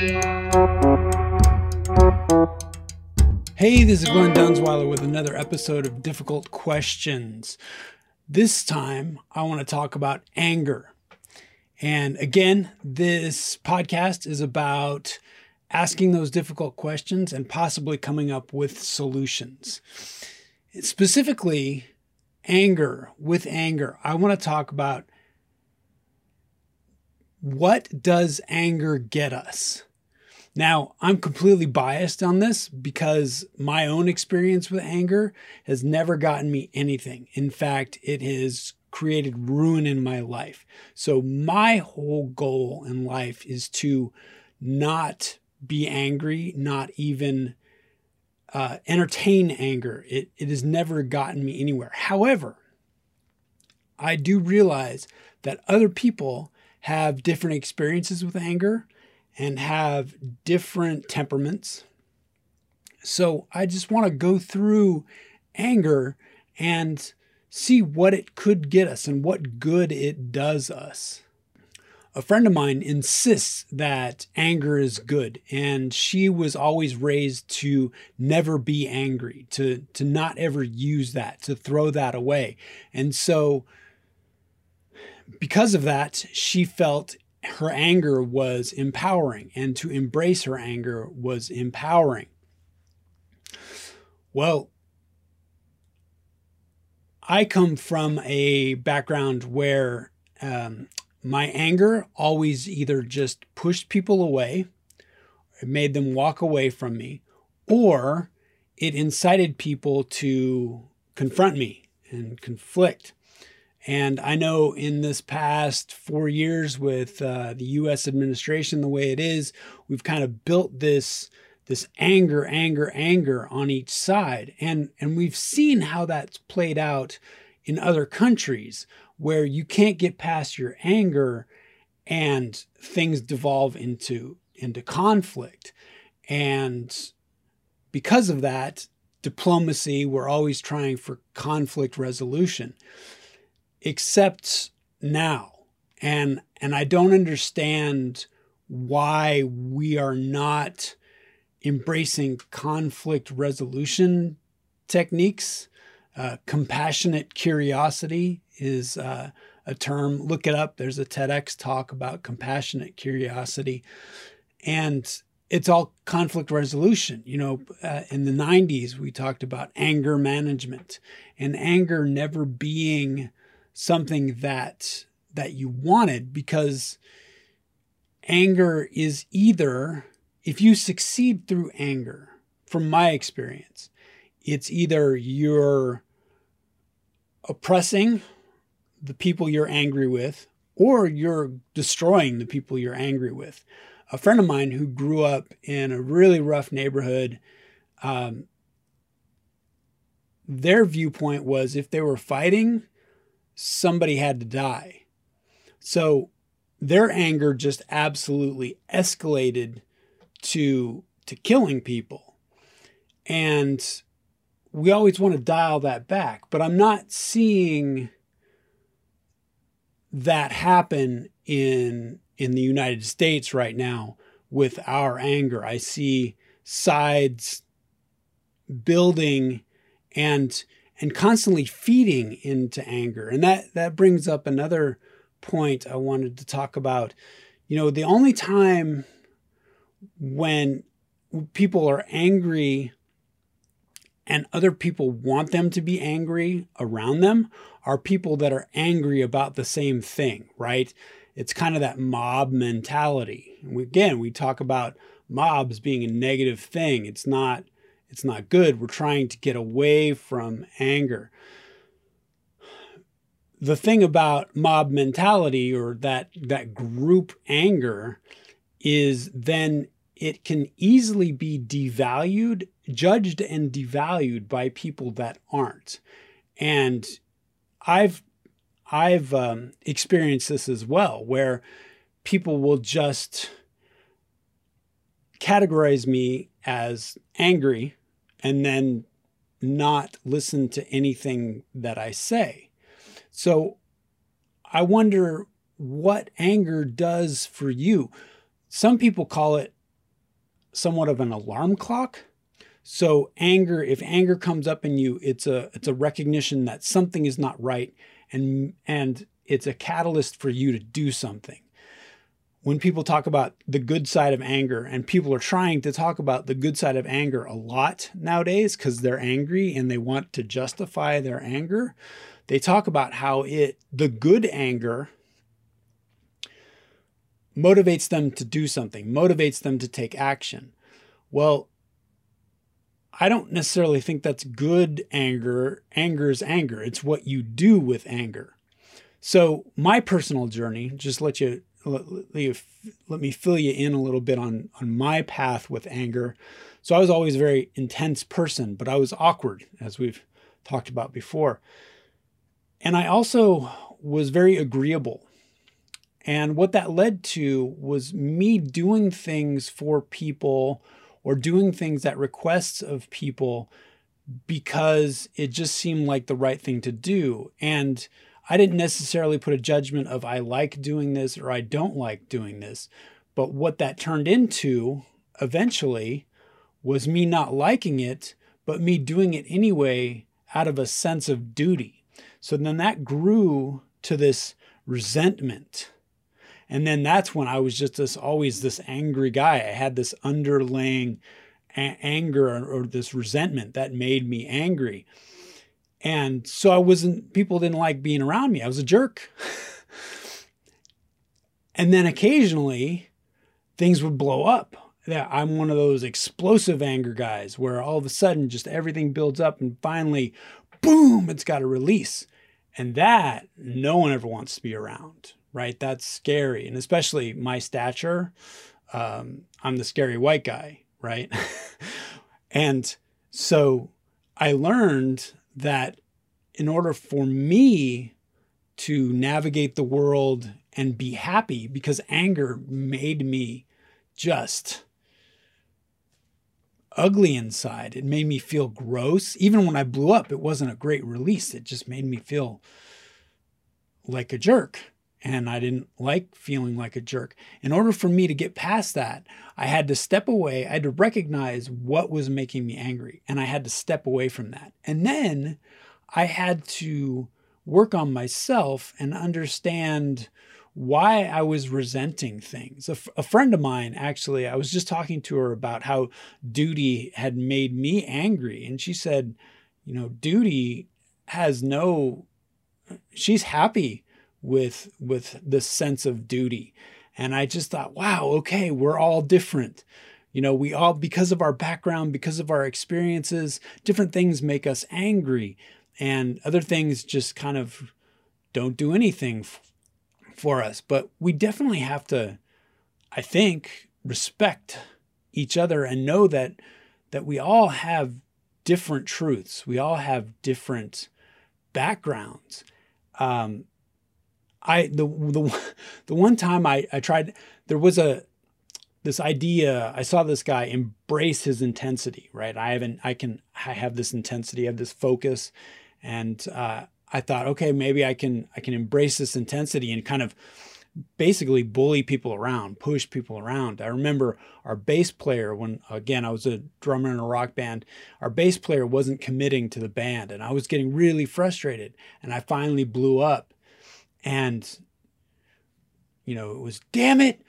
Hey, this is Glenn Dunsweiler with another episode of Difficult Questions. This time, I want to talk about anger. And again, this podcast is about asking those difficult questions and possibly coming up with solutions. Specifically, anger, with anger, I want to talk about what does anger get us? Now, I'm completely biased on this because my own experience with anger has never gotten me anything. In fact, it has created ruin in my life. So, my whole goal in life is to not be angry, not even uh, entertain anger. It, it has never gotten me anywhere. However, I do realize that other people have different experiences with anger and have different temperaments. So I just want to go through anger and see what it could get us and what good it does us. A friend of mine insists that anger is good, and she was always raised to never be angry, to, to not ever use that, to throw that away. And so, because of that, she felt her anger was empowering, and to embrace her anger was empowering. Well, I come from a background where um, my anger always either just pushed people away, made them walk away from me, or it incited people to confront me and conflict. And I know in this past four years with uh, the U.S. administration the way it is, we've kind of built this this anger, anger, anger on each side, and and we've seen how that's played out in other countries where you can't get past your anger, and things devolve into into conflict, and because of that, diplomacy we're always trying for conflict resolution except now. And and I don't understand why we are not embracing conflict resolution techniques. Uh, compassionate curiosity is uh, a term. Look it up. There's a TEDx talk about compassionate curiosity. And it's all conflict resolution. You know, uh, in the 90s, we talked about anger management and anger never being something that that you wanted because anger is either if you succeed through anger from my experience it's either you're oppressing the people you're angry with or you're destroying the people you're angry with. A friend of mine who grew up in a really rough neighborhood um, their viewpoint was if they were fighting somebody had to die. So their anger just absolutely escalated to to killing people. And we always want to dial that back, but I'm not seeing that happen in in the United States right now with our anger. I see sides building and and constantly feeding into anger. And that that brings up another point I wanted to talk about. You know, the only time when people are angry and other people want them to be angry around them are people that are angry about the same thing, right? It's kind of that mob mentality. again, we talk about mobs being a negative thing. It's not it's not good. We're trying to get away from anger. The thing about mob mentality or that, that group anger is then it can easily be devalued, judged and devalued by people that aren't. And I've I've um, experienced this as well, where people will just categorize me as angry and then not listen to anything that I say. So I wonder what anger does for you. Some people call it somewhat of an alarm clock. So anger, if anger comes up in you, it's a it's a recognition that something is not right and and it's a catalyst for you to do something. When people talk about the good side of anger, and people are trying to talk about the good side of anger a lot nowadays because they're angry and they want to justify their anger, they talk about how it, the good anger, motivates them to do something, motivates them to take action. Well, I don't necessarily think that's good anger. Anger is anger. It's what you do with anger. So my personal journey, just let you let, let, me fill you in a little bit on on my path with anger. So I was always a very intense person, but I was awkward, as we've talked about before. And I also was very agreeable. And what that led to was me doing things for people or doing things at requests of people because it just seemed like the right thing to do. And I didn't necessarily put a judgment of I like doing this or I don't like doing this. But what that turned into eventually was me not liking it, but me doing it anyway out of a sense of duty. So then that grew to this resentment and then that's when I was just this always this angry guy. I had this underlying a- anger or, or this resentment that made me angry. And so I wasn't, people didn't like being around me. I was a jerk. and then occasionally things would blow up. Yeah, I'm one of those explosive anger guys where all of a sudden just everything builds up and finally, boom, it's got a release. And that no one ever wants to be around right? That's scary. And especially my stature, um, I'm the scary white guy, right? and so I learned that in order for me to navigate the world and be happy, because anger made me just ugly inside. It made me feel gross. Even when I blew up, it wasn't a great release. It just made me feel like a jerk and I didn't like feeling like a jerk. In order for me to get past that, I had to step away. I had to recognize what was making me angry, and I had to step away from that. And then I had to work on myself and understand why I was resenting things. A, f- a friend of mine, actually, I was just talking to her about how duty had made me angry. And she said, you know, duty has no, she's happy with with this sense of duty. And i just thought wow okay we're all different. You know we all because of our background because of our experiences different things make us angry. And other things just kind of don't do anything f- for us. But we definitely have to i think respect each other and know that that we all have different truths. We all have different backgrounds. Um, I the the the one time I I tried there was a this idea I saw this guy embrace his intensity right? I haven't I can I have this intensity I have this focus and uh, I thought okay maybe I can I can embrace this intensity and kind of basically bully people around push people around. I remember our bass player when again I was a drummer in a rock band our bass player wasn't committing to the band and I was getting really frustrated and I finally blew up and, you know, it was, damn it,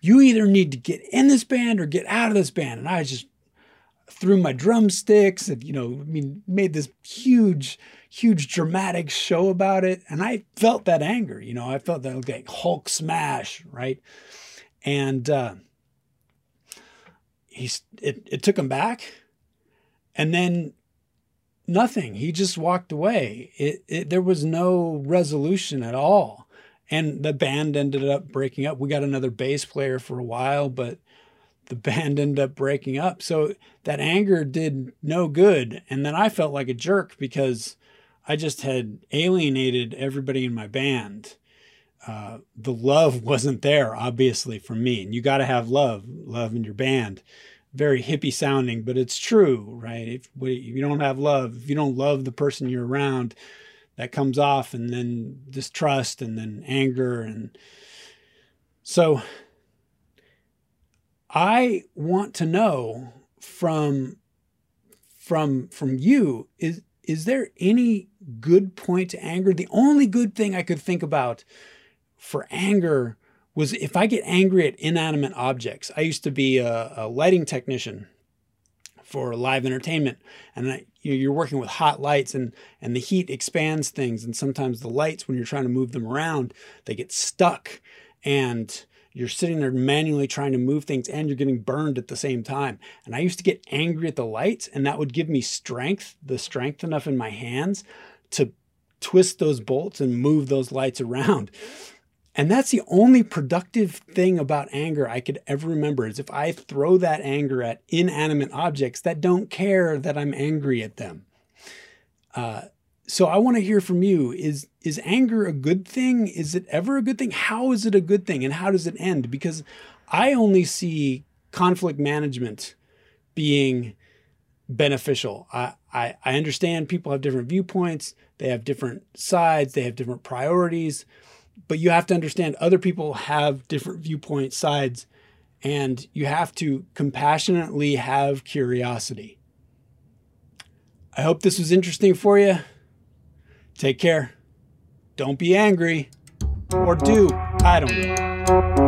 you either need to get in this band or get out of this band. And I just threw my drumsticks and, you know, I mean, made this huge, huge dramatic show about it. And I felt that anger, you know, I felt that like Hulk smash, right? And, uh, he's, it, it took him back. And then nothing. He just walked away. It, it, there was no resolution at all. And the band ended up breaking up. We got another bass player for a while, but the band ended up breaking up. So that anger did no good. And then I felt like a jerk because I just had alienated everybody in my band. Uh, the love wasn't there, obviously, for me. And you got to have love, love in your band very hippie sounding, but it's true, right? If, if you don't have love, if you don't love the person you're around, that comes off, and then distrust, and then anger, and so I want to know from from from you is is there any good point to anger? The only good thing I could think about for anger was if I get angry at inanimate objects. I used to be a, a lighting technician for live entertainment, and I, you're working with hot lights, and and the heat expands things, and sometimes the lights, when you're trying to move them around, they get stuck, and you're sitting there manually trying to move things and you're getting burned at the same time. And I used to get angry at the lights, and that would give me strength, the strength enough in my hands to twist those bolts and move those lights around. And that's the only productive thing about anger I could ever remember is if I throw that anger at inanimate objects that don't care that I'm angry at them. Uh, so I want to hear from you. Is is anger a good thing? Is it ever a good thing? How is it a good thing? And how does it end? Because I only see conflict management being beneficial. I, I, I understand people have different viewpoints, they have different sides, they have different priorities, but you have to understand other people have different viewpoint sides, and you have to compassionately have curiosity. I hope this was interesting for you. Take care. Don't be angry. Or do. I don't know.